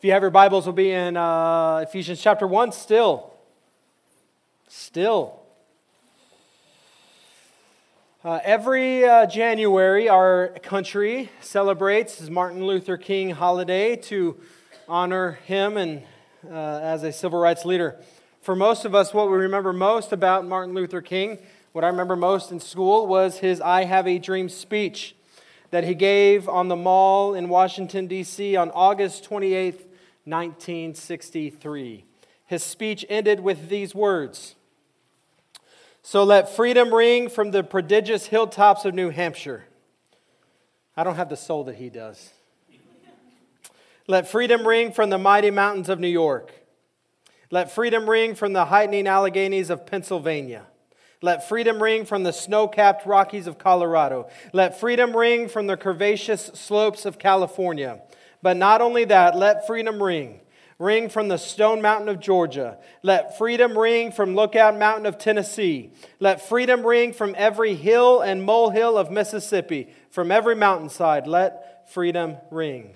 If you have your Bibles, we'll be in uh, Ephesians chapter 1 still. Still. Uh, every uh, January, our country celebrates Martin Luther King holiday to honor him and uh, as a civil rights leader. For most of us, what we remember most about Martin Luther King, what I remember most in school, was his I Have a Dream speech that he gave on the mall in Washington, D.C. on August 28, 1963. His speech ended with these words. So let freedom ring from the prodigious hilltops of New Hampshire. I don't have the soul that he does. Let freedom ring from the mighty mountains of New York. Let freedom ring from the heightening Alleghenies of Pennsylvania. Let freedom ring from the snow capped Rockies of Colorado. Let freedom ring from the curvaceous slopes of California. But not only that, let freedom ring ring from the Stone Mountain of Georgia. Let freedom ring from Lookout Mountain of Tennessee. Let freedom ring from every hill and molehill of Mississippi, from every mountainside. Let freedom ring.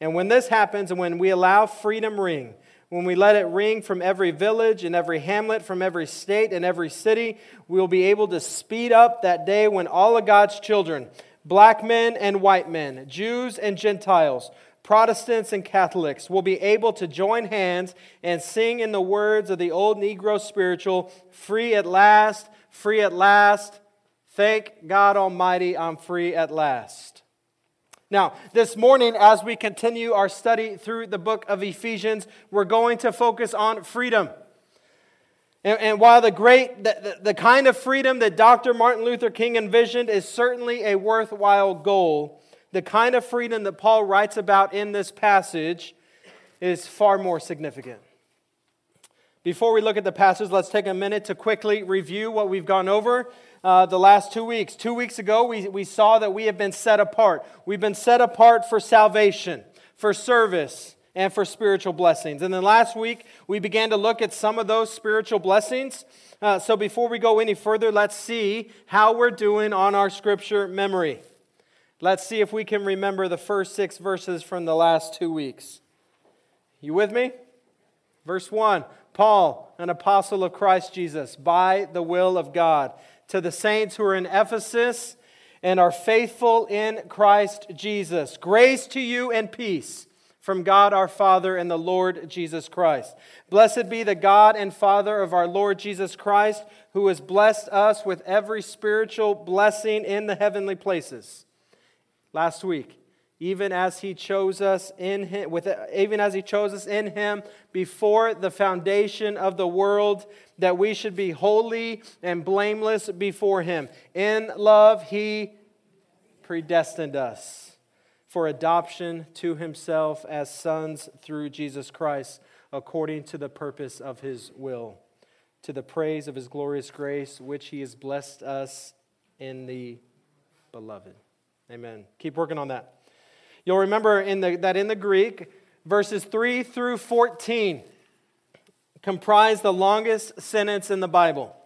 And when this happens, and when we allow freedom ring, when we let it ring from every village and every hamlet, from every state and every city, we will be able to speed up that day when all of God's children, black men and white men, Jews and Gentiles, Protestants and Catholics will be able to join hands and sing in the words of the old Negro spiritual free at last, free at last. Thank God Almighty, I'm free at last. Now, this morning, as we continue our study through the book of Ephesians, we're going to focus on freedom. And, and while the great, the, the, the kind of freedom that Dr. Martin Luther King envisioned is certainly a worthwhile goal, the kind of freedom that Paul writes about in this passage is far more significant. Before we look at the passage, let's take a minute to quickly review what we've gone over uh, the last two weeks. Two weeks ago, we, we saw that we have been set apart. We've been set apart for salvation, for service, and for spiritual blessings. And then last week, we began to look at some of those spiritual blessings. Uh, so before we go any further, let's see how we're doing on our scripture memory. Let's see if we can remember the first six verses from the last two weeks. You with me? Verse 1 Paul, an apostle of Christ Jesus, by the will of God, to the saints who are in Ephesus and are faithful in Christ Jesus. Grace to you and peace from God our Father and the Lord Jesus Christ. Blessed be the God and Father of our Lord Jesus Christ, who has blessed us with every spiritual blessing in the heavenly places. Last week even as he chose us in him with even as he chose us in him before the foundation of the world that we should be holy and blameless before him. In love he predestined us for adoption to himself as sons through Jesus Christ according to the purpose of his will to the praise of his glorious grace which he has blessed us in the beloved Amen. Keep working on that. You'll remember in the, that in the Greek, verses 3 through 14 comprise the longest sentence in the Bible.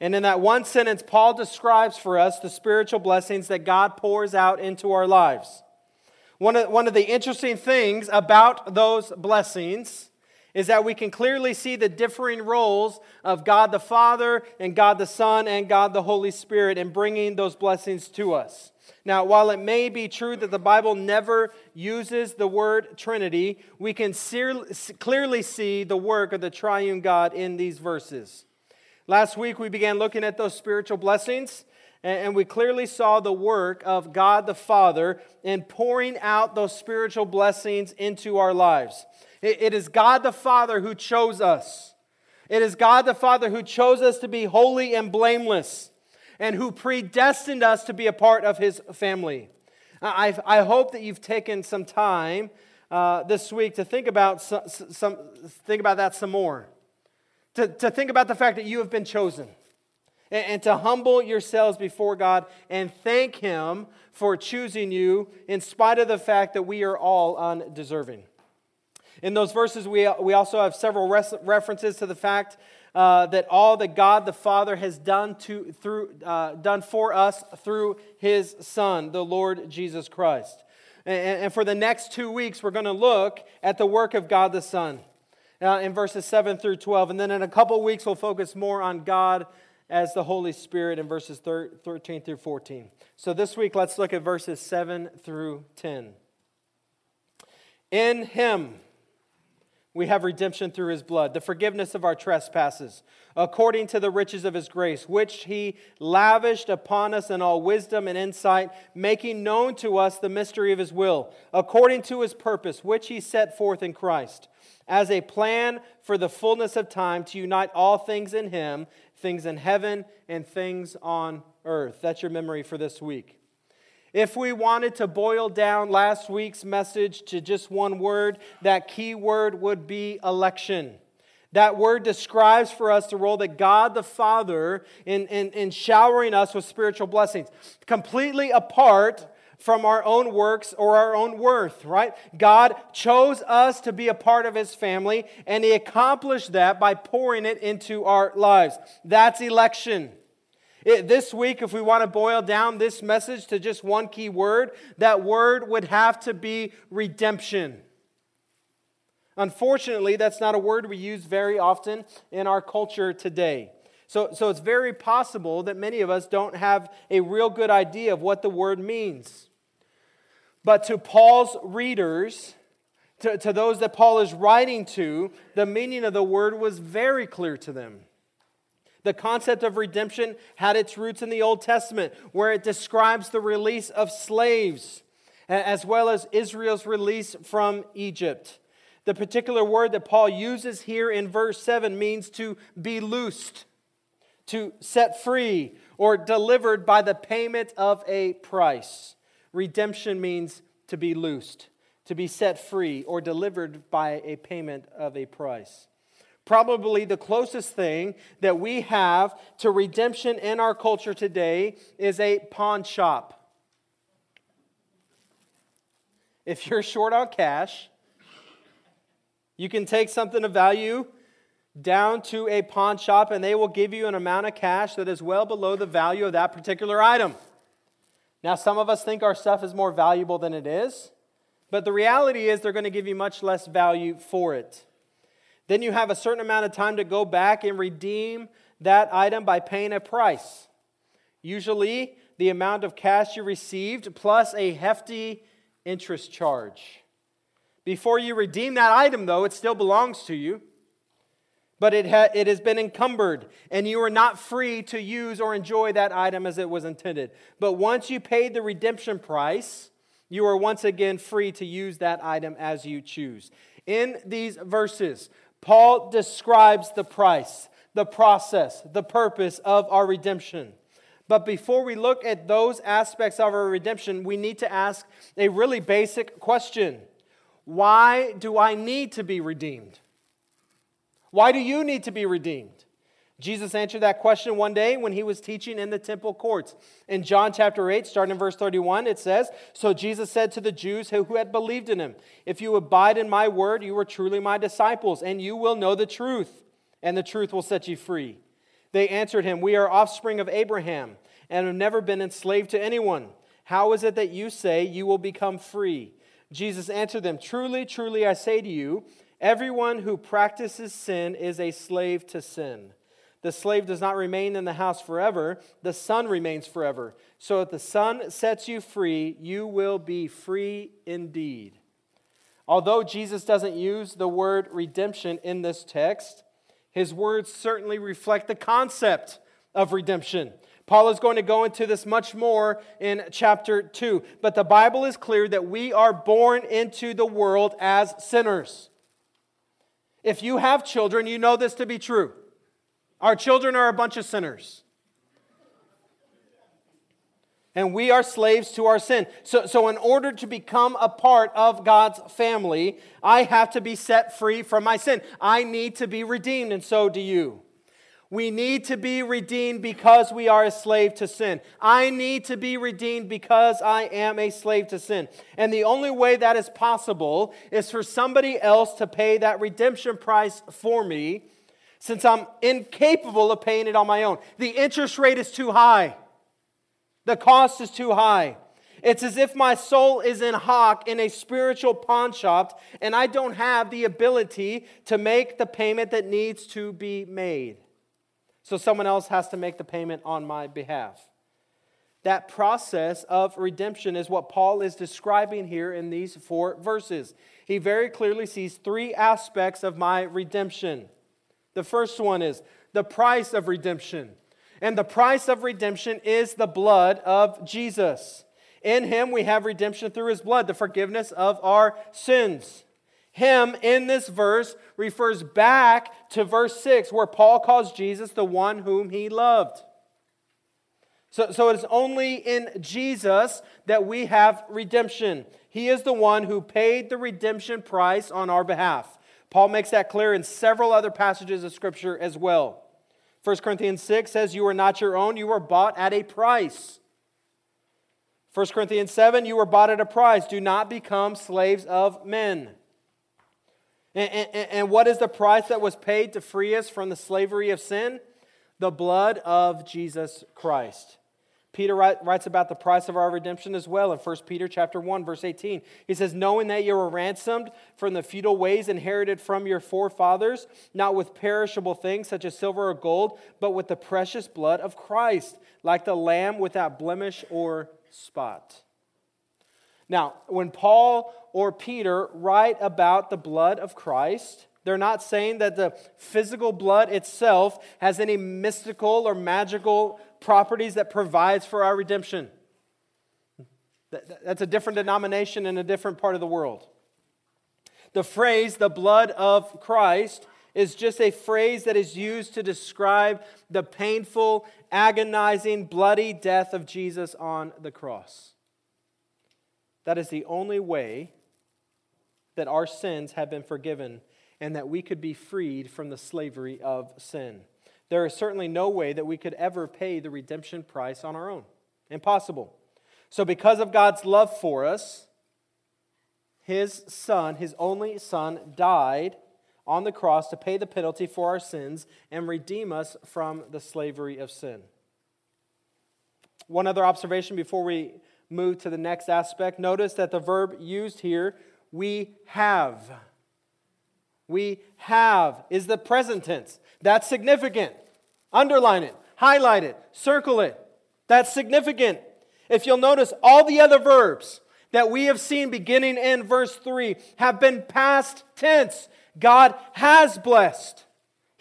And in that one sentence, Paul describes for us the spiritual blessings that God pours out into our lives. One of, one of the interesting things about those blessings is that we can clearly see the differing roles of God the Father and God the Son and God the Holy Spirit in bringing those blessings to us. Now, while it may be true that the Bible never uses the word Trinity, we can clearly see the work of the triune God in these verses. Last week, we began looking at those spiritual blessings, and we clearly saw the work of God the Father in pouring out those spiritual blessings into our lives. It is God the Father who chose us. It is God the Father who chose us to be holy and blameless and who predestined us to be a part of his family. I, I hope that you've taken some time uh, this week to think about, some, some, think about that some more. To, to think about the fact that you have been chosen. And, and to humble yourselves before God and thank Him for choosing you in spite of the fact that we are all undeserving. In those verses, we, we also have several res- references to the fact uh, that all that God the Father has done, to, through, uh, done for us through his Son, the Lord Jesus Christ. And for the next two weeks, we're going to look at the work of God the Son uh, in verses 7 through 12. And then in a couple weeks, we'll focus more on God as the Holy Spirit in verses 13 through 14. So this week, let's look at verses 7 through 10. In Him, we have redemption through his blood, the forgiveness of our trespasses, according to the riches of his grace, which he lavished upon us in all wisdom and insight, making known to us the mystery of his will, according to his purpose, which he set forth in Christ, as a plan for the fullness of time to unite all things in him, things in heaven and things on earth. That's your memory for this week. If we wanted to boil down last week's message to just one word, that key word would be election. That word describes for us the role that God the Father in, in, in showering us with spiritual blessings, completely apart from our own works or our own worth, right? God chose us to be a part of His family, and He accomplished that by pouring it into our lives. That's election. It, this week, if we want to boil down this message to just one key word, that word would have to be redemption. Unfortunately, that's not a word we use very often in our culture today. So, so it's very possible that many of us don't have a real good idea of what the word means. But to Paul's readers, to, to those that Paul is writing to, the meaning of the word was very clear to them. The concept of redemption had its roots in the Old Testament, where it describes the release of slaves, as well as Israel's release from Egypt. The particular word that Paul uses here in verse 7 means to be loosed, to set free, or delivered by the payment of a price. Redemption means to be loosed, to be set free, or delivered by a payment of a price. Probably the closest thing that we have to redemption in our culture today is a pawn shop. If you're short on cash, you can take something of value down to a pawn shop and they will give you an amount of cash that is well below the value of that particular item. Now, some of us think our stuff is more valuable than it is, but the reality is they're going to give you much less value for it. Then you have a certain amount of time to go back and redeem that item by paying a price. Usually, the amount of cash you received plus a hefty interest charge. Before you redeem that item, though, it still belongs to you, but it, ha- it has been encumbered, and you are not free to use or enjoy that item as it was intended. But once you paid the redemption price, you are once again free to use that item as you choose. In these verses, Paul describes the price, the process, the purpose of our redemption. But before we look at those aspects of our redemption, we need to ask a really basic question Why do I need to be redeemed? Why do you need to be redeemed? Jesus answered that question one day when he was teaching in the temple courts. In John chapter 8, starting in verse 31, it says So Jesus said to the Jews who had believed in him, If you abide in my word, you are truly my disciples, and you will know the truth, and the truth will set you free. They answered him, We are offspring of Abraham, and have never been enslaved to anyone. How is it that you say you will become free? Jesus answered them, Truly, truly, I say to you, everyone who practices sin is a slave to sin. The slave does not remain in the house forever, the son remains forever. So if the son sets you free, you will be free indeed. Although Jesus doesn't use the word redemption in this text, his words certainly reflect the concept of redemption. Paul is going to go into this much more in chapter 2. But the Bible is clear that we are born into the world as sinners. If you have children, you know this to be true. Our children are a bunch of sinners. And we are slaves to our sin. So, so, in order to become a part of God's family, I have to be set free from my sin. I need to be redeemed, and so do you. We need to be redeemed because we are a slave to sin. I need to be redeemed because I am a slave to sin. And the only way that is possible is for somebody else to pay that redemption price for me since I'm incapable of paying it on my own. The interest rate is too high, the cost is too high. It's as if my soul is in hock in a spiritual pawn shop and I don't have the ability to make the payment that needs to be made. So someone else has to make the payment on my behalf. That process of redemption is what Paul is describing here in these four verses. He very clearly sees three aspects of my redemption. The first one is the price of redemption. And the price of redemption is the blood of Jesus. In him we have redemption through his blood, the forgiveness of our sins. Him in this verse refers back to verse 6, where Paul calls Jesus the one whom he loved. So, so it is only in Jesus that we have redemption. He is the one who paid the redemption price on our behalf. Paul makes that clear in several other passages of Scripture as well. 1 Corinthians 6 says, You are not your own, you were bought at a price. 1 Corinthians 7, you were bought at a price. Do not become slaves of men. And, and, and, what is the price that was paid to free us from the slavery of sin? The blood of Jesus Christ. Peter writes about the price of our redemption as well in 1 Peter chapter 1 verse 18. He says, "Knowing that you were ransomed from the futile ways inherited from your forefathers, not with perishable things such as silver or gold, but with the precious blood of Christ, like the lamb without blemish or spot." Now, when Paul or Peter write about the blood of Christ, they're not saying that the physical blood itself has any mystical or magical properties that provides for our redemption. That's a different denomination in a different part of the world. The phrase, the blood of Christ, is just a phrase that is used to describe the painful, agonizing, bloody death of Jesus on the cross. That is the only way that our sins have been forgiven and that we could be freed from the slavery of sin. There is certainly no way that we could ever pay the redemption price on our own. Impossible. So, because of God's love for us, his son, his only son, died on the cross to pay the penalty for our sins and redeem us from the slavery of sin. One other observation before we move to the next aspect notice that the verb used here, we have. We have is the present tense. That's significant. Underline it, highlight it, circle it. That's significant. If you'll notice, all the other verbs that we have seen beginning in verse 3 have been past tense. God has blessed.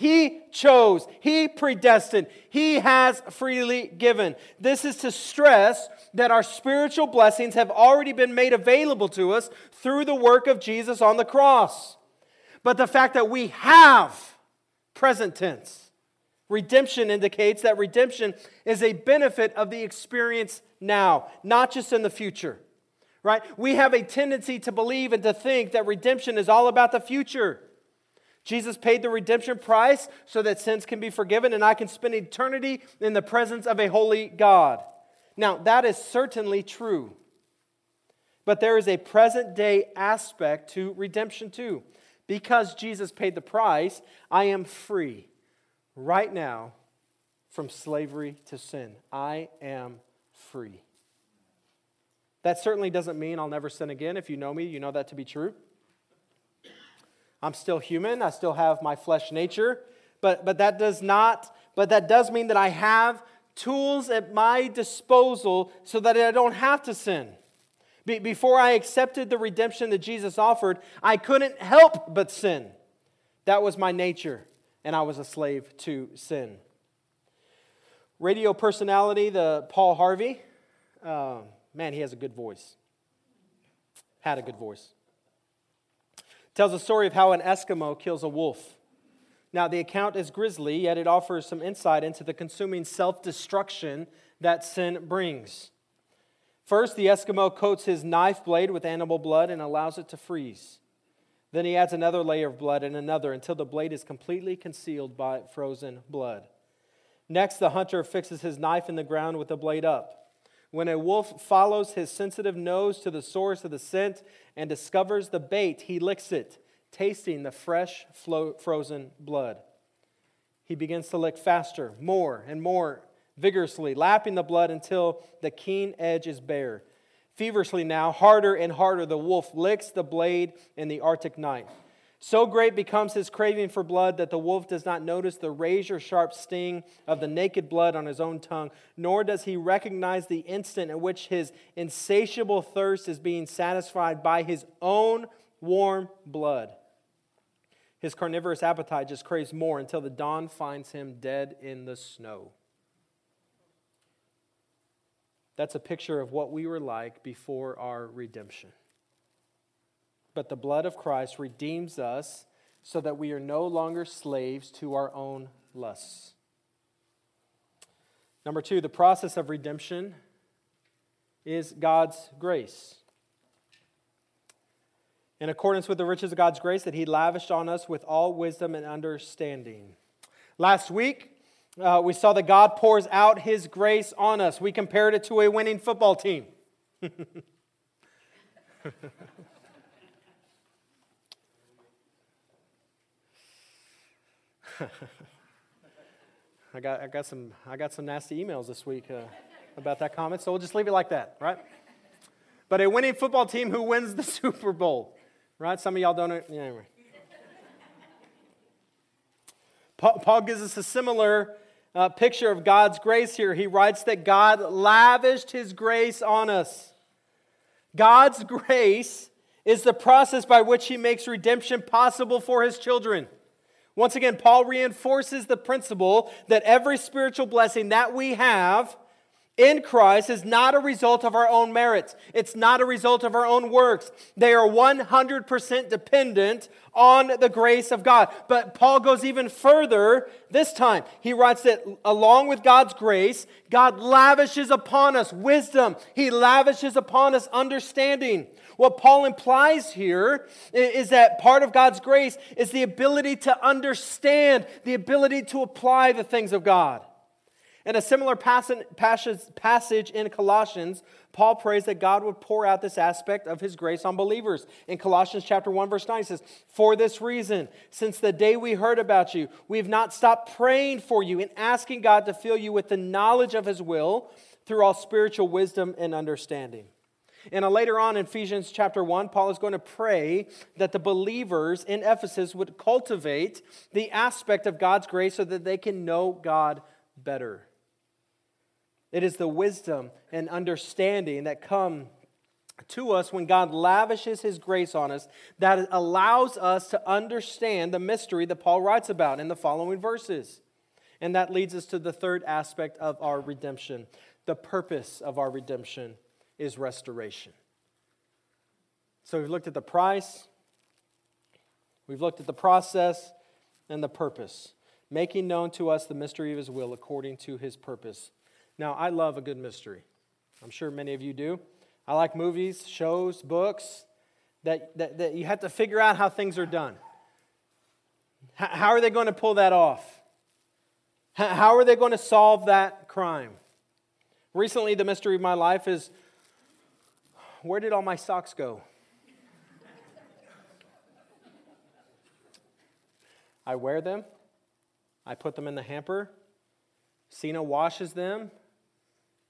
He chose, He predestined, He has freely given. This is to stress that our spiritual blessings have already been made available to us through the work of Jesus on the cross. But the fact that we have, present tense, Redemption indicates that redemption is a benefit of the experience now, not just in the future. Right? We have a tendency to believe and to think that redemption is all about the future. Jesus paid the redemption price so that sins can be forgiven and I can spend eternity in the presence of a holy God. Now, that is certainly true. But there is a present day aspect to redemption too. Because Jesus paid the price, I am free right now from slavery to sin. I am free. That certainly doesn't mean I'll never sin again. If you know me, you know that to be true. I'm still human, I still have my flesh nature, but, but that does not, but that does mean that I have tools at my disposal so that I don't have to sin. Be, before I accepted the redemption that Jesus offered, I couldn't help but sin. That was my nature and I was a slave to sin. Radio personality, the Paul Harvey, uh, man, he has a good voice. Had a good voice. Tells a story of how an Eskimo kills a wolf. Now, the account is grisly, yet it offers some insight into the consuming self destruction that sin brings. First, the Eskimo coats his knife blade with animal blood and allows it to freeze. Then he adds another layer of blood and another until the blade is completely concealed by frozen blood. Next, the hunter fixes his knife in the ground with the blade up. When a wolf follows his sensitive nose to the source of the scent and discovers the bait, he licks it, tasting the fresh, frozen blood. He begins to lick faster, more and more vigorously, lapping the blood until the keen edge is bare. Feverishly now, harder and harder, the wolf licks the blade in the Arctic night. So great becomes his craving for blood that the wolf does not notice the razor sharp sting of the naked blood on his own tongue, nor does he recognize the instant in which his insatiable thirst is being satisfied by his own warm blood. His carnivorous appetite just craves more until the dawn finds him dead in the snow. That's a picture of what we were like before our redemption. But the blood of Christ redeems us so that we are no longer slaves to our own lusts. Number two, the process of redemption is God's grace. In accordance with the riches of God's grace that He lavished on us with all wisdom and understanding. Last week, uh, we saw that God pours out His grace on us. We compared it to a winning football team. I got, I, got some, I got some nasty emails this week uh, about that comment, so we'll just leave it like that, right? But a winning football team who wins the Super Bowl, right? Some of y'all don't know. Yeah, anyway. Paul, gives us a similar uh, picture of God's grace here. He writes that God lavished his grace on us. God's grace is the process by which he makes redemption possible for his children. Once again, Paul reinforces the principle that every spiritual blessing that we have in Christ is not a result of our own merits. It's not a result of our own works. They are 100% dependent on the grace of God. But Paul goes even further this time. He writes that along with God's grace, God lavishes upon us wisdom, He lavishes upon us understanding. What Paul implies here is that part of God's grace is the ability to understand, the ability to apply the things of God. In a similar passage in Colossians, Paul prays that God would pour out this aspect of his grace on believers. In Colossians chapter 1 verse 9 he says, "For this reason, since the day we heard about you, we have not stopped praying for you and asking God to fill you with the knowledge of his will through all spiritual wisdom and understanding." And uh, later on in Ephesians chapter 1, Paul is going to pray that the believers in Ephesus would cultivate the aspect of God's grace so that they can know God better. It is the wisdom and understanding that come to us when God lavishes his grace on us that allows us to understand the mystery that Paul writes about in the following verses. And that leads us to the third aspect of our redemption, the purpose of our redemption is restoration. So we've looked at the price, we've looked at the process, and the purpose, making known to us the mystery of his will according to his purpose. Now, I love a good mystery. I'm sure many of you do. I like movies, shows, books that, that, that you have to figure out how things are done. How are they going to pull that off? How are they going to solve that crime? Recently, the mystery of my life is where did all my socks go? I wear them, I put them in the hamper. Sina washes them,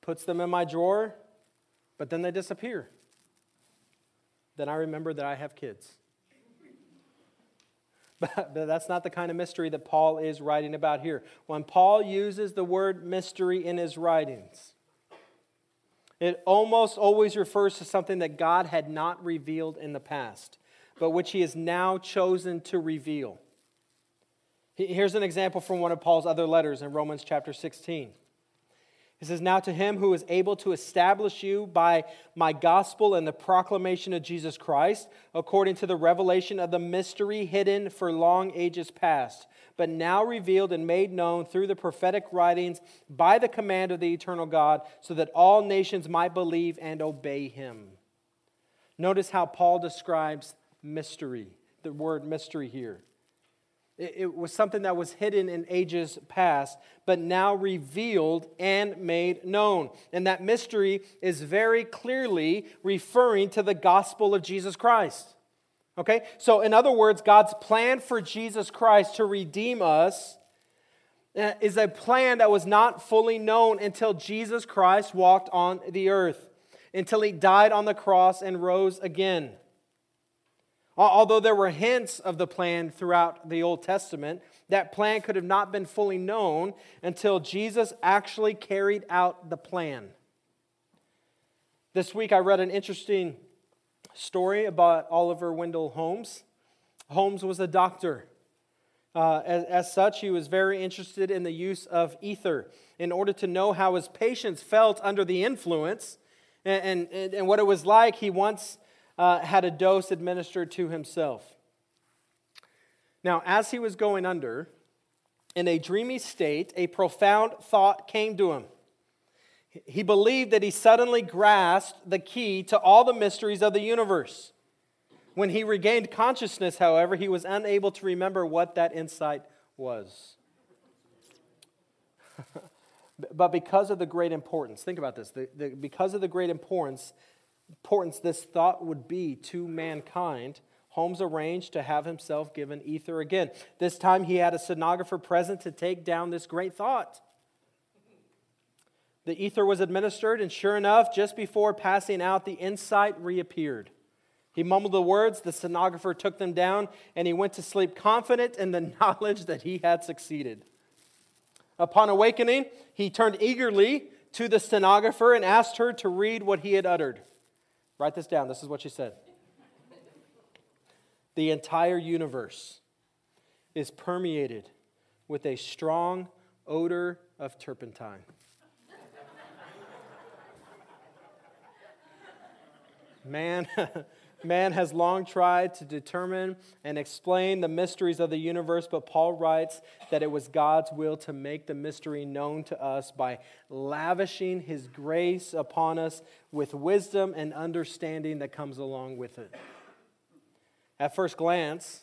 puts them in my drawer, but then they disappear. Then I remember that I have kids. But, but that's not the kind of mystery that Paul is writing about here. When Paul uses the word mystery in his writings, it almost always refers to something that God had not revealed in the past, but which he has now chosen to reveal. Here's an example from one of Paul's other letters in Romans chapter 16. He says, Now to him who is able to establish you by my gospel and the proclamation of Jesus Christ, according to the revelation of the mystery hidden for long ages past but now revealed and made known through the prophetic writings by the command of the eternal God, so that all nations might believe and obey him. Notice how Paul describes mystery, the word mystery here. It, was something that was hidden in ages past, but now revealed and made known. And that mystery is very clearly referring to the gospel of Jesus Christ. Okay? So, in other words, God's plan for Jesus Christ to redeem us uh, is a plan that was not fully known until Jesus Christ walked on the earth. until he died on the cross and rose again. Although there were hints of the plan throughout the Old Testament, that plan could have not been fully known until Jesus actually carried out the plan. This week I read an interesting story about Oliver Wendell Holmes. Holmes was a doctor. Uh, as, as such, he was very interested in the use of ether in order to know how his patients felt under the influence and, and, and what it was like. He once uh, had a dose administered to himself. Now, as he was going under, in a dreamy state, a profound thought came to him. He believed that he suddenly grasped the key to all the mysteries of the universe. When he regained consciousness, however, he was unable to remember what that insight was. but because of the great importance, think about this the, the, because of the great importance, importance this thought would be to mankind, Holmes arranged to have himself given ether again. This time he had a stenographer present to take down this great thought. The ether was administered, and sure enough, just before passing out, the insight reappeared. He mumbled the words, the stenographer took them down, and he went to sleep confident in the knowledge that he had succeeded. Upon awakening, he turned eagerly to the stenographer and asked her to read what he had uttered. Write this down. This is what she said. The entire universe is permeated with a strong odor of turpentine. Man, man has long tried to determine and explain the mysteries of the universe, but Paul writes that it was God's will to make the mystery known to us by lavishing his grace upon us with wisdom and understanding that comes along with it. At first glance,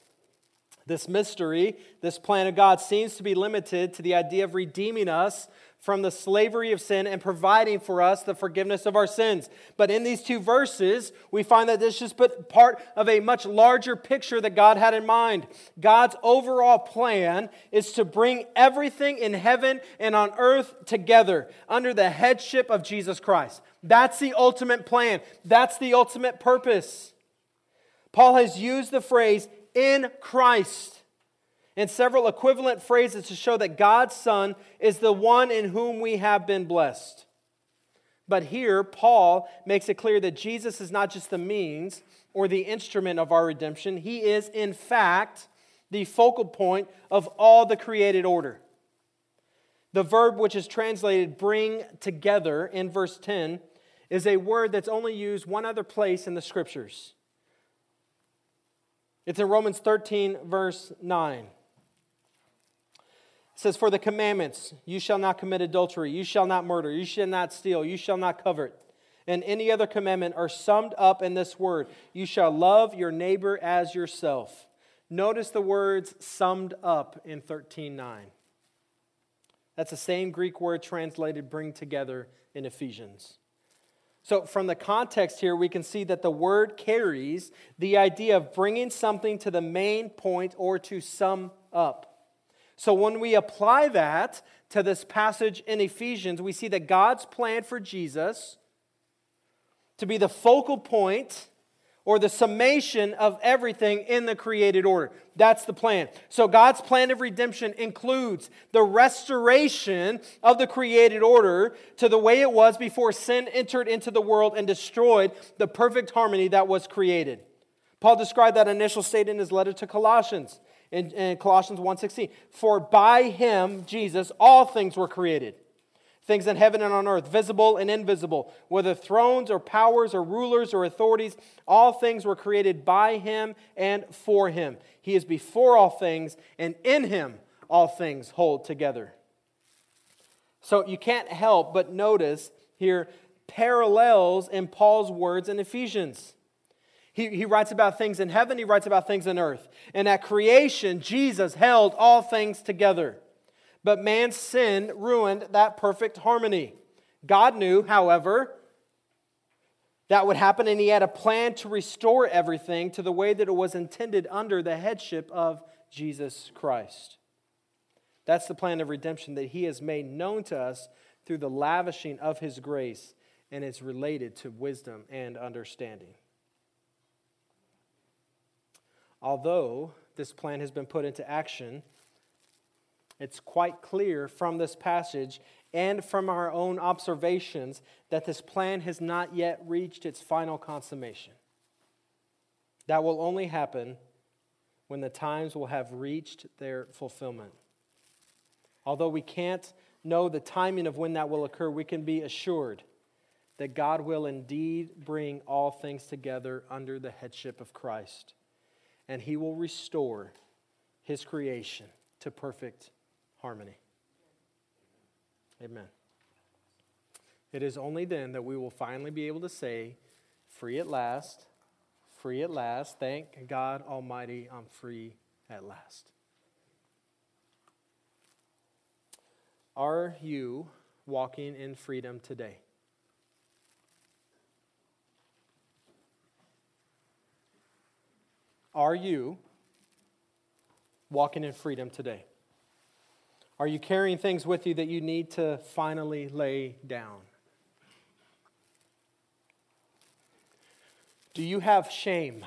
this mystery, this plan of God, seems to be limited to the idea of redeeming us from the slavery of sin and providing for us the forgiveness of our sins. But in these two verses, we find that this is part of a much larger picture that God had in mind. God's overall plan is to bring everything in heaven and on earth together under the headship of Jesus Christ. That's the ultimate plan, that's the ultimate purpose. Paul has used the phrase in Christ and several equivalent phrases to show that God's Son is the one in whom we have been blessed. But here, Paul makes it clear that Jesus is not just the means or the instrument of our redemption, he is, in fact, the focal point of all the created order. The verb which is translated bring together in verse 10 is a word that's only used one other place in the scriptures. It's in Romans 13, verse 9 says, For the commandments, you shall not commit adultery, you shall not murder, you shall not steal, you shall not covet, and any other commandment are summed up in this word you shall love your neighbor as yourself. Notice the words summed up in 13:9. That's the same Greek word translated bring together in Ephesians. So, from the context here, we can see that the word carries the idea of bringing something to the main point or to sum up. So when we apply that to this passage in Ephesians, we see that God's plan for Jesus to be the focal point or the summation of everything in the created order. That's the plan. So God's plan of redemption includes the restoration of the created order to the way it was before sin entered into the world and destroyed the perfect harmony that was created. Paul described that initial state in his letter to Colossians in, in Colossians 1.16. For by him, Jesus, all things were created. Things in heaven and on earth, visible and invisible, whether thrones or powers or rulers or authorities, all things were created by him and for him. He is before all things, and in him all things hold together. So you can't help but notice here parallels in Paul's words in Ephesians. He, he writes about things in heaven, he writes about things in earth. And at creation, Jesus held all things together. But man's sin ruined that perfect harmony. God knew, however, that would happen, and he had a plan to restore everything to the way that it was intended under the headship of Jesus Christ. That's the plan of redemption that he has made known to us through the lavishing of his grace and it's related to wisdom and understanding. Although this plan has been put into action, it's quite clear from this passage and from our own observations that this plan has not yet reached its final consummation. That will only happen when the times will have reached their fulfillment. Although we can't know the timing of when that will occur, we can be assured that God will indeed bring all things together under the headship of Christ, and He will restore His creation to perfect harmony. Amen. It is only then that we will finally be able to say, Free at last, free at last. Thank God Almighty, I'm free at last. Are you walking in freedom today? Are you walking in freedom today? Are you carrying things with you that you need to finally lay down? Do you have shame?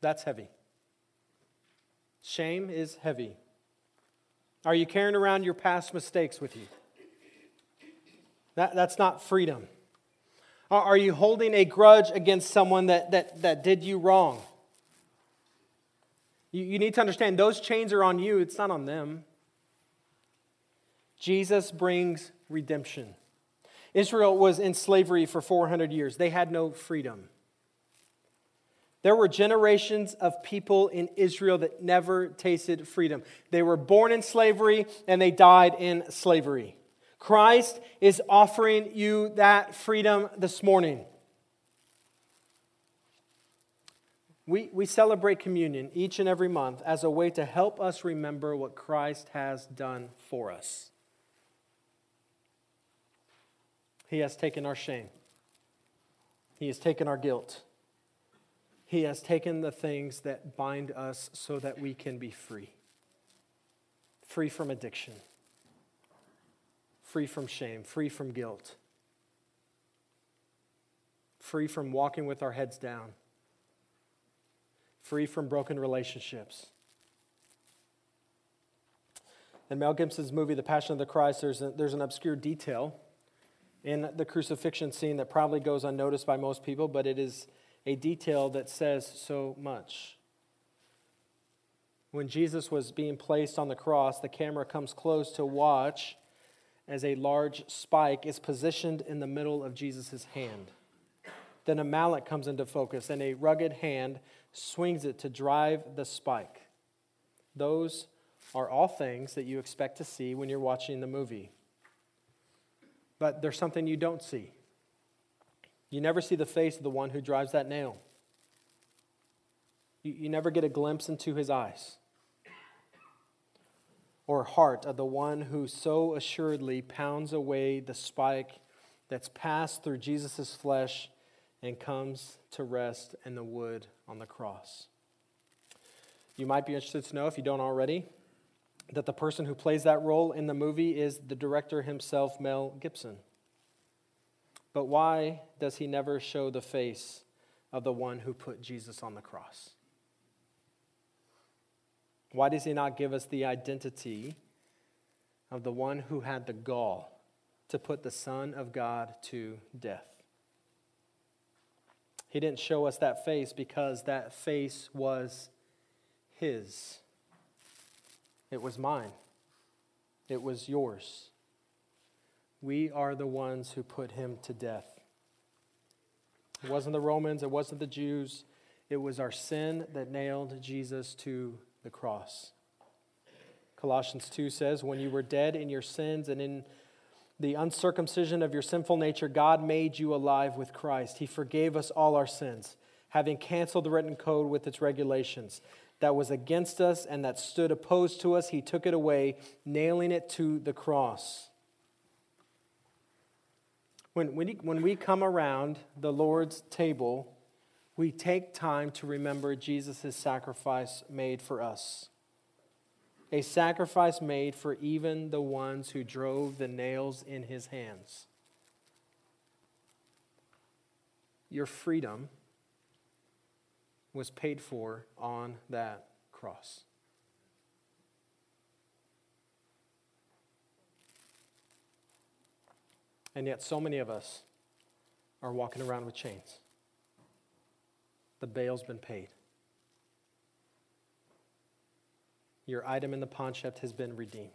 That's heavy. Shame is heavy. Are you carrying around your past mistakes with you? That, that's not freedom. Are you holding a grudge against someone that, that, that did you wrong? You, you need to understand those chains are on you, it's not on them. Jesus brings redemption. Israel was in slavery for 400 years, they had no freedom. There were generations of people in Israel that never tasted freedom. They were born in slavery and they died in slavery. Christ is offering you that freedom this morning. We, we celebrate communion each and every month as a way to help us remember what Christ has done for us. He has taken our shame, He has taken our guilt, He has taken the things that bind us so that we can be free free from addiction, free from shame, free from guilt, free from walking with our heads down free from broken relationships. In Mel Gibson's movie, The Passion of the Christ, there's, a, there's an obscure detail in the crucifixion scene that probably goes unnoticed by most people, but it is a detail that says so much. When Jesus was being placed on the cross, the camera comes close to watch as a large spike is positioned in the middle of Jesus' hand. Then a mallet comes into focus, and a rugged hand swings it to drive the spike. Those are all things that you expect to see when you're watching the movie. But there's something you don't see. You never see the face of the one who drives that nail. You, you never get a glimpse into his eyes or heart of the one who so assuredly pounds away the spike that's passed through Jesus' flesh and comes to rest in the wood on the cross. You might be interested to know, if you don't already, that the person who plays that role in the movie is the director himself, Mel Gibson. But why does he never show the face of the one who put Jesus on the cross? Why does he not give us the identity of the one who had the gall to put the Son of God to death? He didn't show us that face because that face was His. It was mine. It was yours. We are the ones who put Him to death. It wasn't the Romans, it wasn't the Jews. It was our sin that nailed Jesus to the cross. Colossians 2 says, When you were dead in your sins and in the uncircumcision of your sinful nature, God made you alive with Christ. He forgave us all our sins, having canceled the written code with its regulations that was against us and that stood opposed to us. He took it away, nailing it to the cross. When, when, when we come around the Lord's table, we take time to remember Jesus' sacrifice made for us. a sacrifice made for even the ones who drove the nails in his hands. Your freedom was paid for on that cross. And yet, so many of us are walking around with chains. The bail's been paid. Your item in the pawn shop has been redeemed.